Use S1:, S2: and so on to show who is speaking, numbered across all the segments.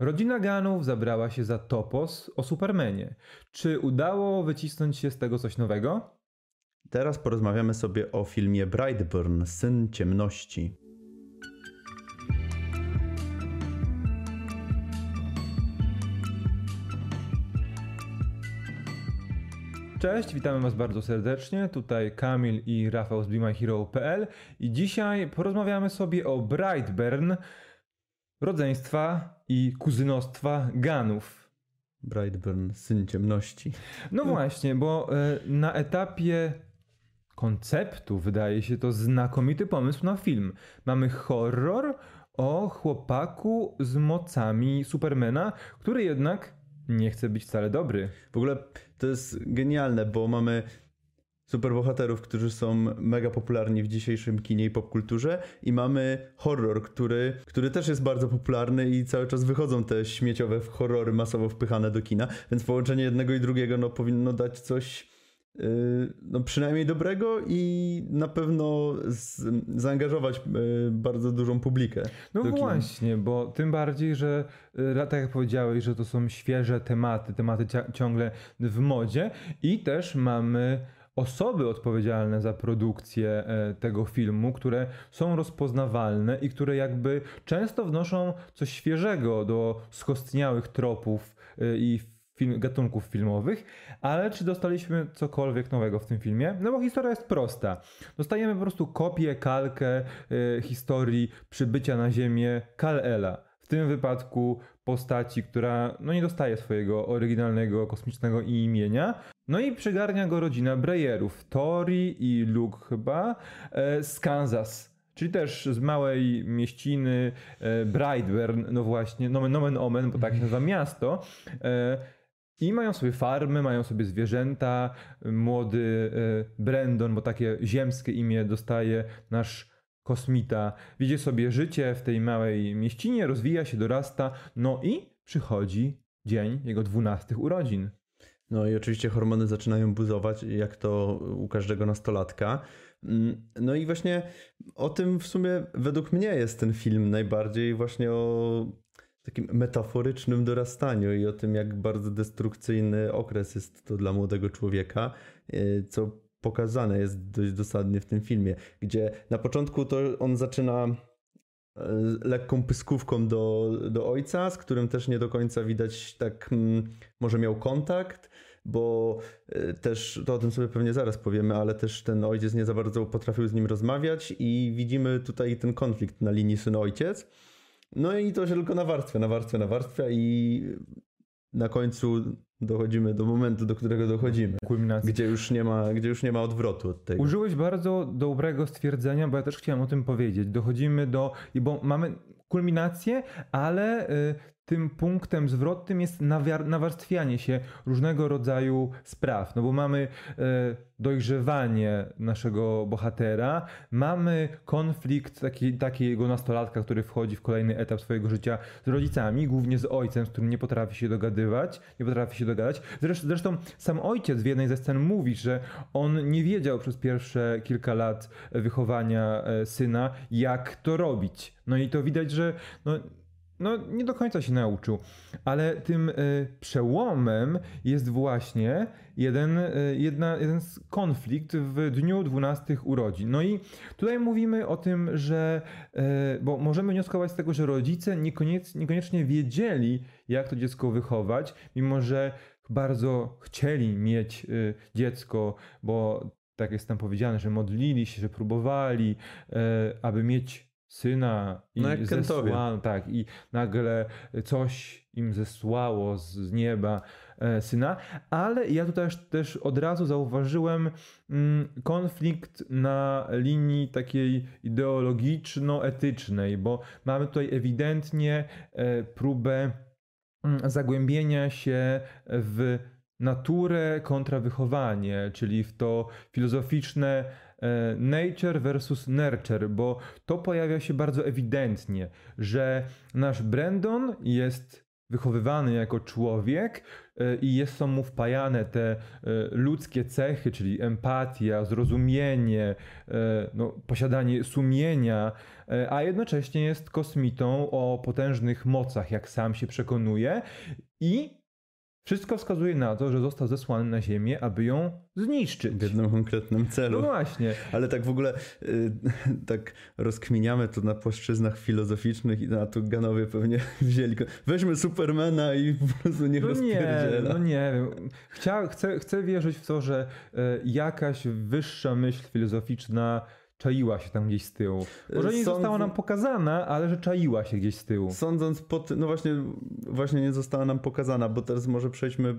S1: Rodzina Ganów zabrała się za topos o Supermanie. Czy udało wycisnąć się z tego coś nowego?
S2: Teraz porozmawiamy sobie o filmie Brightburn, Syn Ciemności.
S1: Cześć, witamy Was bardzo serdecznie. Tutaj Kamil i Rafał z BeMyHero.pl i dzisiaj porozmawiamy sobie o Brightburn, rodzeństwa i kuzynostwa Ganów.
S2: Brightburn, Syn Ciemności.
S1: No właśnie, bo e, na etapie konceptu wydaje się to znakomity pomysł na film. Mamy horror o chłopaku z mocami Supermana, który jednak nie chce być wcale dobry.
S2: W ogóle to jest genialne, bo mamy superbohaterów, którzy są mega popularni w dzisiejszym kinie i popkulturze i mamy horror, który, który też jest bardzo popularny i cały czas wychodzą te śmieciowe horrory masowo wpychane do kina, więc połączenie jednego i drugiego no, powinno dać coś yy, no, przynajmniej dobrego i na pewno z, zaangażować yy, bardzo dużą publikę.
S1: No właśnie, bo tym bardziej, że y, tak jak powiedziałeś, że to są świeże tematy, tematy ciągle w modzie i też mamy osoby odpowiedzialne za produkcję e, tego filmu, które są rozpoznawalne i które jakby często wnoszą coś świeżego do skostniałych tropów e, i film, gatunków filmowych, ale czy dostaliśmy cokolwiek nowego w tym filmie? No bo historia jest prosta. Dostajemy po prostu kopię, kalkę e, historii przybycia na Ziemię Kal-Ela. W tym wypadku postaci, która no nie dostaje swojego oryginalnego kosmicznego imienia. No i przygarnia go rodzina Breyerów, Tori i Luke chyba e, z Kansas. Czyli też z małej mieściny e, Brightburn, no właśnie, nomen, nomen omen, bo tak się nazywa miasto. E, I mają sobie farmy, mają sobie zwierzęta. Młody Brandon, bo takie ziemskie imię dostaje nasz kosmita, widzi sobie życie w tej małej mieścinie, rozwija się, dorasta, no i przychodzi dzień jego dwunastych urodzin.
S2: No i oczywiście hormony zaczynają buzować, jak to u każdego nastolatka. Mm, No i właśnie o tym w sumie według mnie jest ten film najbardziej właśnie o takim metaforycznym dorastaniu i o tym, jak bardzo destrukcyjny okres jest to dla młodego człowieka, yy, co pokazane jest dość dosadnie w tym filmie, gdzie na początku to on zaczyna e, lekką pyskówką do, do ojca, z którym też nie do końca widać tak, mm, może miał kontakt, bo e, też, to o tym sobie pewnie zaraz powiemy, ale też ten ojciec nie za bardzo potrafił z nim rozmawiać i widzimy tutaj ten konflikt na linii syn-ojciec. No i to się tylko nawarstwia, nawarstwia, nawarstwia i na końcu dochodzimy do momentu, do którego dochodzimy.
S1: Kulminacja.
S2: Gdzie już nie ma, gdzie już nie ma odwrotu od tego.
S1: Użyłeś bardzo dobrego stwierdzenia, bo ja też chciałem o tym powiedzieć. Dochodzimy do, i bo mamy kulminację, ale y, tym punktem zwrotnym jest nawarstwianie się różnego rodzaju spraw. No bo mamy y, dojrzewanie naszego bohatera, mamy konflikt taki, takiego nastolatka, który wchodzi w kolejny etap swojego życia z rodzicami, głównie z ojcem, z którym nie potrafi się dogadywać, nie potrafi się dogadać. Zresztą, zresztą sam ojciec w jednej ze scen mówi, że on nie wiedział przez pierwsze kilka lat wychowania e, syna, jak to robić. No i to widać, że no, no, nie do końca się nauczył, ale tym y, przełomem jest właśnie jeden, y, jedna, jeden konflikt w dniu 12 urodzin. No i tutaj mówimy o tym, że, y, bo możemy wnioskować z tego, że rodzice niekoniecznie, niekoniecznie wiedzieli, jak to dziecko wychować, mimo że bardzo chcieli mieć dziecko, bo tak jest tam powiedziane, że modlili się, że próbowali, aby mieć syna i
S2: No
S1: zesłano, tak, i nagle coś im zesłało z, nieba e, syna, ale ja tutaj też, też od razu zauważyłem mm, konflikt na linii takiej ideologiczno-etycznej, bo mamy tutaj ewidentnie e, próbę mm, zagłębienia się w naturę kontra wychowanie, czyli w to filozoficzne nature versus nurture, bo to pojawia się bardzo ewidentnie, że nasz Brandon jest wychowywany jako człowiek e, i jest, są mu wpajane te e, ludzkie cechy, czyli empatia, zrozumienie, e, no, posiadanie sumienia, a jednocześnie jest kosmitą o potężnych mocach, jak sam się przekonuje i wszystko wskazuje na to, że został zesłany na Ziemię, aby ją zniszczyć.
S2: W jednym konkretnym celu.
S1: No właśnie.
S2: Ale tak w ogóle y, tak rozkminiamy to na płaszczyznach filozoficznych i na to Ganowie pewnie wzięli. Weźmy Supermana i po prostu niech
S1: no
S2: nie,
S1: no nie wiem. Chcia, chcę, chcę wierzyć w to, że y, jakaś wyższa myśl filozoficzna czaiła się tam gdzieś z tyłu. Może nie została nam pokazana, ale że czaiła się gdzieś z tyłu.
S2: Sądząc po tym, no właśnie, właśnie nie została nam pokazana, bo teraz może przejdźmy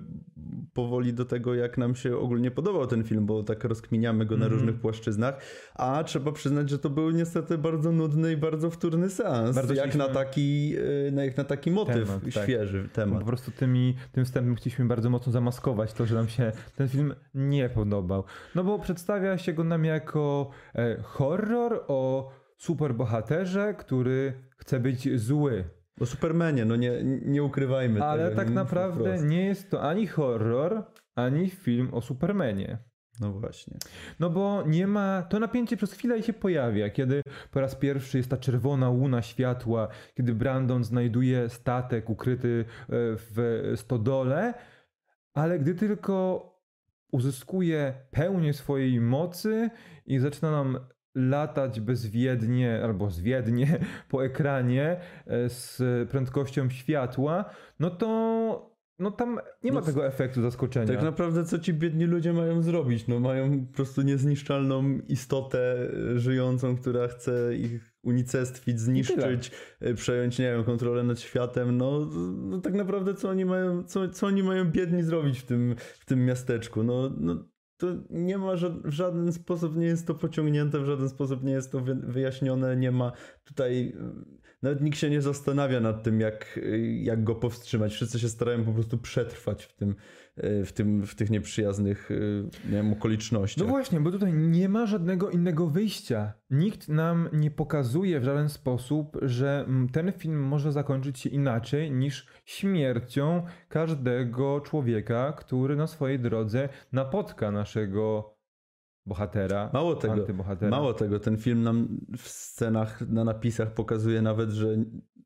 S2: powoli do tego, jak nam się ogólnie podobał ten film, bo tak rozkminiamy go na mm. różnych płaszczyznach, a trzeba przyznać, że to był niestety bardzo nudny i bardzo wtórny seans, bardzo jak, na taki, e, jak na taki motyw, temat, tak. świeży tak. temat.
S1: Po prostu tymi, tym wstępem chcieliśmy bardzo mocno zamaskować to, że nam się ten film nie podobał. No bo przedstawia się go nam jako e, horror o superbohaterze, który chce być zły.
S2: O Supermanie, no nie, nie ukrywajmy
S1: Ale
S2: tego.
S1: Tak naprawdę nie jest to ani horror, ani film o Supermanie.
S2: No właśnie.
S1: No bo nie ma. To napięcie przez chwilę się pojawia, kiedy po raz pierwszy jest ta czerwona łuna światła, kiedy Brandon znajduje statek ukryty e, w stodole, ale gdy tylko uzyskuje pełnię swojej mocy i zaczyna nam latać bezwiednie albo zwiednie po ekranie e, z prędkością światła, no to no tam nie ma no, tego efektu zaskoczenia.
S2: Tak naprawdę co ci biedni ludzie mają zrobić? No mają po prostu niezniszczalną istotę e, żyjącą, która chce ich unicestwić, zniszczyć, e, przejąć, nie wiem, kontrolę nad światem. No, no tak naprawdę co oni mają, co, co oni mają biedni zrobić w tym, w tym miasteczku? No, no to nie ma, w żaden sposób nie jest to pociągnięte, w żaden sposób nie jest to wyjaśnione, nie ma tutaj, nawet nikt się nie zastanawia nad tym, jak, jak go powstrzymać. Wszyscy się starają po prostu przetrwać w tym, E, w, tym, w tych nieprzyjaznych e, nie wiem, okolicznościach.
S1: No właśnie, bo tutaj nie ma żadnego innego wyjścia. Nikt nam nie pokazuje w żaden sposób, że ten film może zakończyć się inaczej niż śmiercią każdego człowieka, który na swojej drodze napotka naszego bohatera,
S2: mało tego, Mało tego, ten film nam w scenach, na napisach pokazuje nawet, że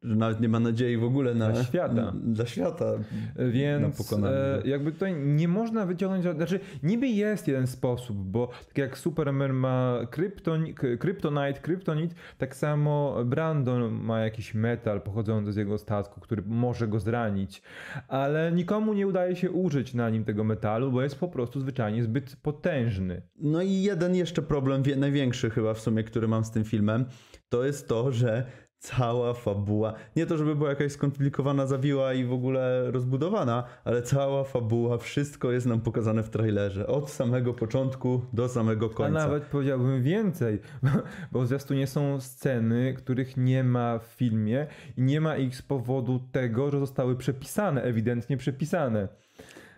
S2: że nawet nie ma nadziei w ogóle na,
S1: dla świata. Na,
S2: dla świata.
S1: Więc e, jakby tutaj nie można wyciągnąć, znaczy niby jest jeden sposób, bo tak jak Superman ma krypton, kryptonite, kryptonit, tak samo Brandon ma jakiś metal pochodzący z jego statku, który może go zranić, ale nikomu nie udaje się użyć na nim tego metalu, bo jest po prostu zwyczajnie zbyt potężny.
S2: No i jeden jeszcze problem, największy chyba w sumie, który mam z tym filmem, to jest to, że cała fabuła, nie to żeby była jakaś skomplikowana, zawiła i w ogóle rozbudowana, ale cała fabuła, wszystko jest nam pokazane w trailerze. Od samego początku do samego końca.
S1: A nawet powiedziałbym więcej, bo zwiastunie są sceny, których nie ma w filmie i nie ma ich z powodu tego, że zostały przepisane, ewidentnie przepisane.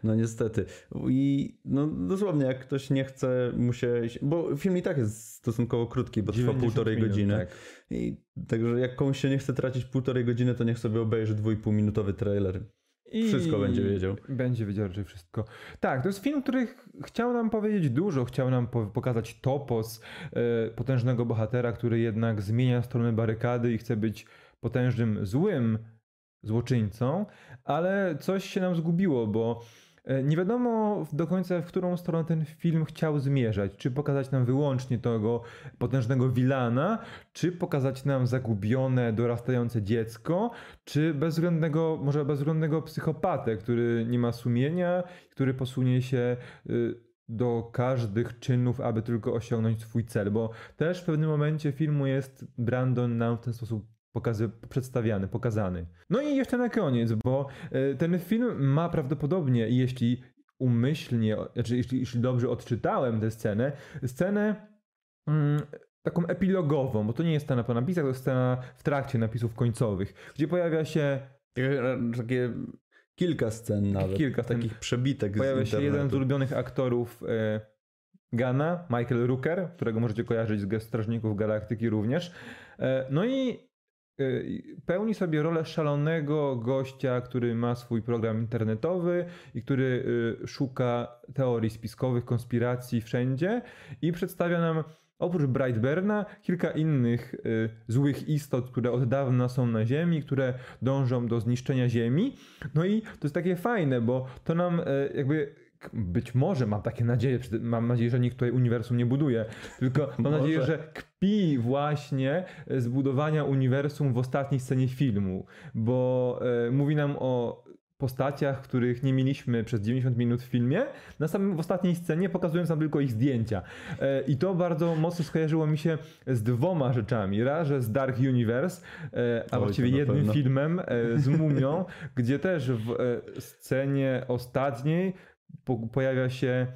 S2: No niestety. I no dosłownie, jak ktoś nie chce, musi. Bo film i tak jest stosunkowo krótki, bo trwa półtorej minut, godziny. Tak. I także jak komuś się nie chce tracić półtorej godziny, to niech sobie obejrzy dwój pół minutowy trailer. I wszystko będzie wiedział.
S1: Będzie wiedział, że wszystko. Tak, to jest film, który chciał nam powiedzieć dużo. Chciał nam pokazać topos e, potężnego bohatera, który jednak zmienia stronę barykady i chce być potężnym, złym złoczyńcą, ale coś się nam zgubiło, bo nie wiadomo do końca, w którą stronę ten film chciał zmierzać. Czy pokazać nam wyłącznie tego potężnego wilana, czy pokazać nam zagubione, dorastające dziecko, czy bezwzględnego, może bezwzględnego psychopatę, który nie ma sumienia, który posunie się y, do każdych czynów, aby tylko osiągnąć swój cel, bo też w pewnym momencie filmu jest Brandon nam w ten sposób pokazy, przedstawiany, pokazany. No i jeszcze na koniec, bo e, ten film ma prawdopodobnie, jeśli umyślnie, znaczy jeśli, jeśli dobrze odczytałem tę scenę, scenę mm, taką epilogową, bo to nie jest scena po napisach, to jest scena w trakcie napisów końcowych, gdzie pojawia się
S2: takie kilka scen nawet, kilka takich przebitek
S1: Pojawia się jeden z ulubionych aktorów e, Gana, Michael Rooker, którego możecie kojarzyć z Strażników Galaktyki również. E, no i y, pełni sobie rolę szalonego gościa, który ma swój program internetowy i który y, szuka teorii spiskowych, konspiracji wszędzie i przedstawia nam oprócz Brightburna kilka innych y, złych istot, które od dawna są na Ziemi, które dążą do zniszczenia Ziemi. No i to jest takie fajne, bo to nam jakby być może mam takie nadzieje, mam nadzieję, że nikt tutaj uniwersum nie buduje, tylko mam
S2: Może.
S1: nadzieję, że kpi właśnie z budowania uniwersum w ostatniej scenie filmu, bo e, mówi nam o postaciach, których nie mieliśmy przez 90 minut w filmie, na samym w ostatniej scenie pokazując nam tylko ich zdjęcia. E, I to bardzo mocno skojarzyło mi się z dwoma rzeczami. Raz, że z Dark Universe, e, a
S2: Oj,
S1: właściwie jednym
S2: pewno.
S1: filmem e, z Mumią, gdzie też w e, scenie ostatniej po, pojawia się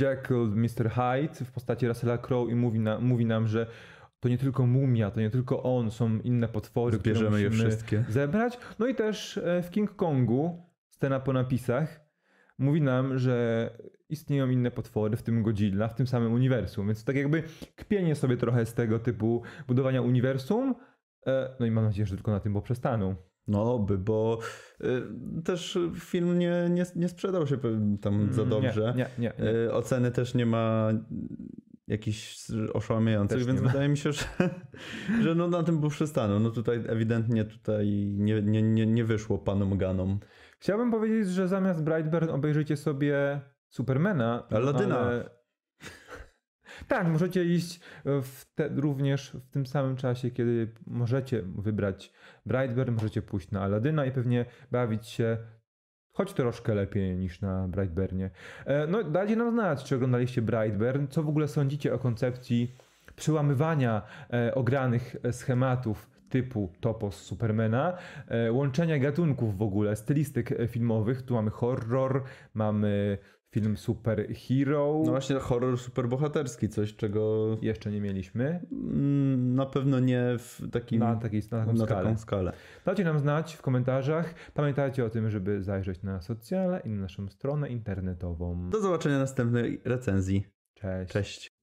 S1: Jekyll, Mr. Hyde w postaci Russella Crowe i mówi, na, mówi nam, że to nie tylko mumia, to nie tylko on, są inne potwory,
S2: Zbierzemy
S1: które
S2: je
S1: musimy
S2: wszystkie.
S1: zebrać. No i też e, w King Kongu, scena po napisach, mówi nam, że istnieją inne potwory, w tym Godzilla, w tym samym uniwersum. Więc tak jakby kpienie sobie trochę z tego typu budowania uniwersum. E, No i mam nadzieję, że tylko na tym poprzestaną.
S2: No by, bo y, też film nie, nie, nie sprzedał się tam za
S1: Mm,
S2: dobrze.
S1: Nie, nie, nie. nie.
S2: Y, Oceny też nie ma jakichś oszałamiających,
S1: Też
S2: więc wydaje mi się, że, że no na tym poprzestaną. No tutaj ewidentnie tutaj nie, nie, nie, nie wyszło panom Ganom.
S1: Chciałbym powiedzieć, że zamiast Brightburn obejrzyjcie sobie Supermana.
S2: Aladyna.
S1: ale- Tak, możecie iść w te, również w tym samym czasie, kiedy możecie wybrać Brightburn, możecie pójść na Aladyna i pewnie bawić się choć troszkę lepiej niż na Brightburnie. E, No, dajcie nam znać, czy oglądaliście Brightburn, co w ogóle sądzicie o koncepcji przełamywania e, ogranych e, schematów typu topos Supermana, e, łączenia gatunków w ogóle, stylistyk e, filmowych. Tu mamy horror, mamy film superhero.
S2: No właśnie horror superbohaterski, coś czego
S1: Jeszcze nie mieliśmy
S2: mm, na pewno nie w takim
S1: na, takiej, na taką
S2: na
S1: skalę.
S2: taką skalę.
S1: Dajcie nam znać w komentarzach. Pamiętajcie o tym, żeby zajrzeć na socjale i na naszą stronę internetową.
S2: Do zobaczenia następnej recenzji.
S1: Cześć.
S2: Cześć.